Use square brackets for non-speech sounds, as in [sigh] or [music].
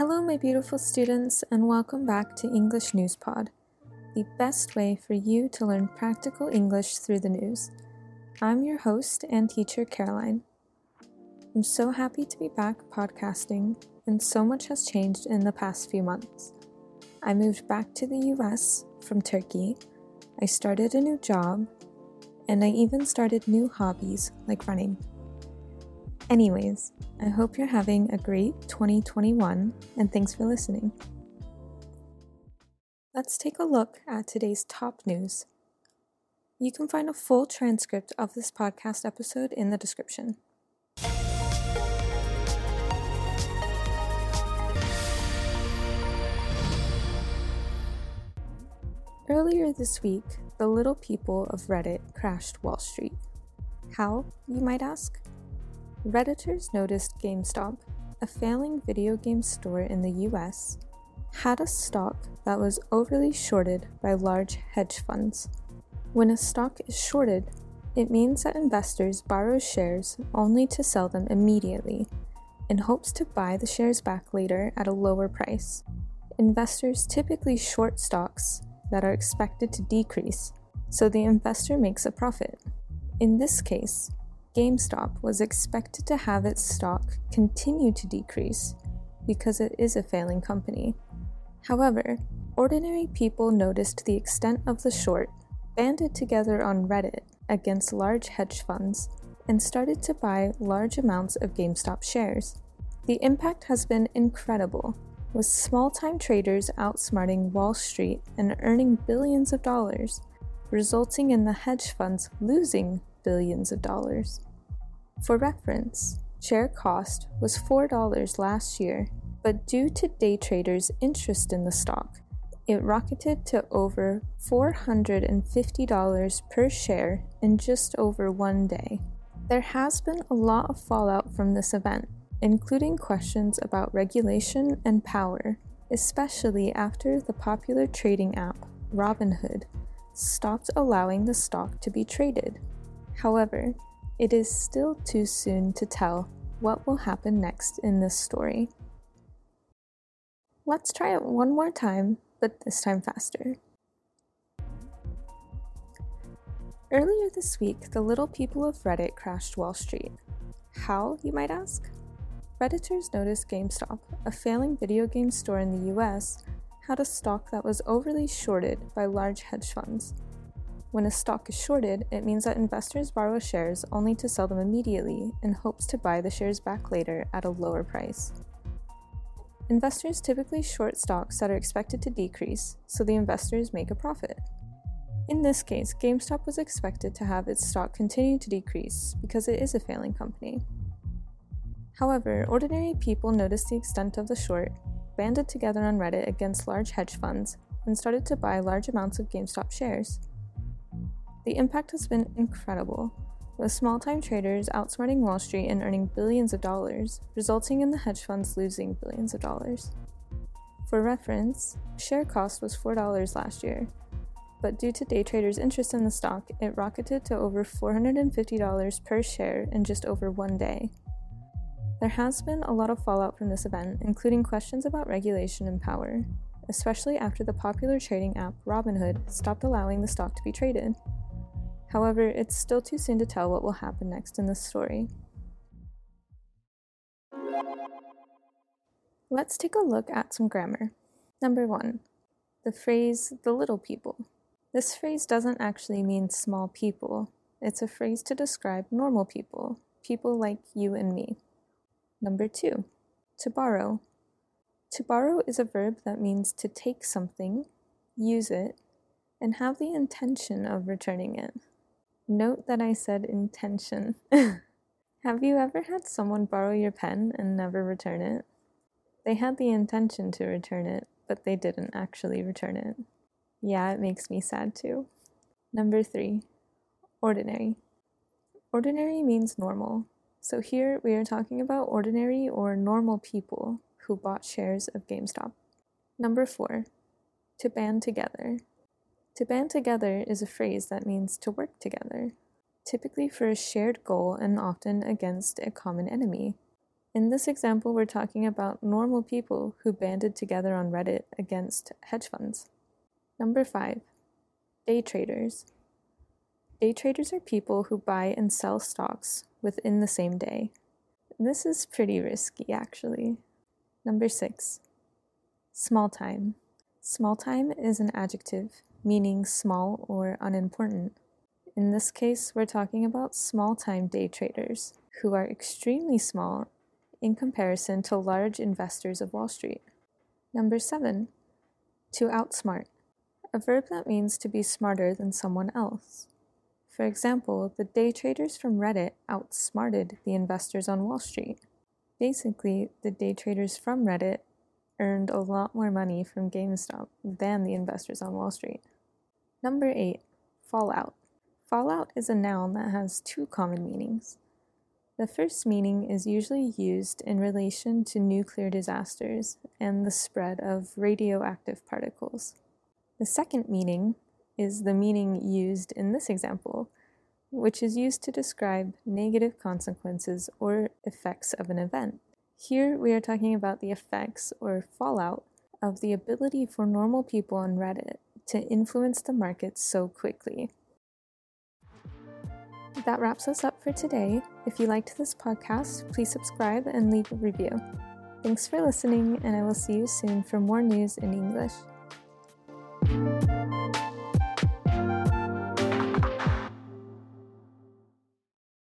Hello, my beautiful students, and welcome back to English News Pod, the best way for you to learn practical English through the news. I'm your host and teacher, Caroline. I'm so happy to be back podcasting, and so much has changed in the past few months. I moved back to the US from Turkey, I started a new job, and I even started new hobbies like running. Anyways, I hope you're having a great 2021 and thanks for listening. Let's take a look at today's top news. You can find a full transcript of this podcast episode in the description. Earlier this week, the little people of Reddit crashed Wall Street. How, you might ask? Redditors noticed GameStop, a failing video game store in the US, had a stock that was overly shorted by large hedge funds. When a stock is shorted, it means that investors borrow shares only to sell them immediately in hopes to buy the shares back later at a lower price. Investors typically short stocks that are expected to decrease, so the investor makes a profit. In this case, GameStop was expected to have its stock continue to decrease because it is a failing company. However, ordinary people noticed the extent of the short, banded together on Reddit against large hedge funds, and started to buy large amounts of GameStop shares. The impact has been incredible, with small time traders outsmarting Wall Street and earning billions of dollars, resulting in the hedge funds losing billions of dollars. For reference, share cost was $4 last year, but due to day traders' interest in the stock, it rocketed to over $450 per share in just over one day. There has been a lot of fallout from this event, including questions about regulation and power, especially after the popular trading app Robinhood stopped allowing the stock to be traded. However, it is still too soon to tell what will happen next in this story. Let's try it one more time, but this time faster. Earlier this week, the little people of Reddit crashed Wall Street. How, you might ask? Redditors noticed GameStop, a failing video game store in the US, had a stock that was overly shorted by large hedge funds. When a stock is shorted, it means that investors borrow shares only to sell them immediately in hopes to buy the shares back later at a lower price. Investors typically short stocks that are expected to decrease, so the investors make a profit. In this case, GameStop was expected to have its stock continue to decrease because it is a failing company. However, ordinary people noticed the extent of the short, banded together on Reddit against large hedge funds, and started to buy large amounts of GameStop shares. The impact has been incredible, with small time traders outsmarting Wall Street and earning billions of dollars, resulting in the hedge funds losing billions of dollars. For reference, share cost was $4 last year, but due to day traders' interest in the stock, it rocketed to over $450 per share in just over one day. There has been a lot of fallout from this event, including questions about regulation and power, especially after the popular trading app Robinhood stopped allowing the stock to be traded. However, it's still too soon to tell what will happen next in this story. Let's take a look at some grammar. Number one, the phrase the little people. This phrase doesn't actually mean small people, it's a phrase to describe normal people, people like you and me. Number two, to borrow. To borrow is a verb that means to take something, use it, and have the intention of returning it. Note that I said intention. [laughs] Have you ever had someone borrow your pen and never return it? They had the intention to return it, but they didn't actually return it. Yeah, it makes me sad too. Number three, ordinary. Ordinary means normal. So here we are talking about ordinary or normal people who bought shares of GameStop. Number four, to band together. To band together is a phrase that means to work together, typically for a shared goal and often against a common enemy. In this example, we're talking about normal people who banded together on Reddit against hedge funds. Number five, day traders. Day traders are people who buy and sell stocks within the same day. This is pretty risky, actually. Number six, small time. Small time is an adjective meaning small or unimportant. In this case, we're talking about small time day traders who are extremely small in comparison to large investors of Wall Street. Number seven, to outsmart, a verb that means to be smarter than someone else. For example, the day traders from Reddit outsmarted the investors on Wall Street. Basically, the day traders from Reddit earned a lot more money from GameStop than the investors on Wall Street. Number eight, fallout. Fallout is a noun that has two common meanings. The first meaning is usually used in relation to nuclear disasters and the spread of radioactive particles. The second meaning is the meaning used in this example, which is used to describe negative consequences or effects of an event. Here we are talking about the effects or fallout of the ability for normal people on Reddit to influence the market so quickly. That wraps us up for today. If you liked this podcast, please subscribe and leave a review. Thanks for listening, and I will see you soon for more news in English.